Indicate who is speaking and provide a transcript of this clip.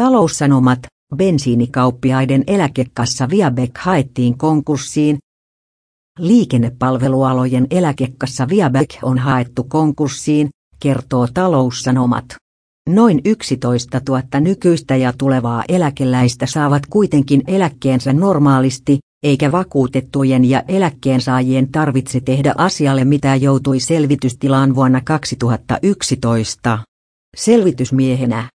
Speaker 1: Taloussanomat, bensiinikauppiaiden eläkekassa Viabek haettiin konkurssiin. Liikennepalvelualojen eläkekassa Viabek on haettu konkurssiin, kertoo taloussanomat. Noin 11 000 nykyistä ja tulevaa eläkeläistä saavat kuitenkin eläkkeensä normaalisti, eikä vakuutettujen ja eläkkeensaajien tarvitse tehdä asialle mitä joutui selvitystilaan vuonna 2011. Selvitysmiehenä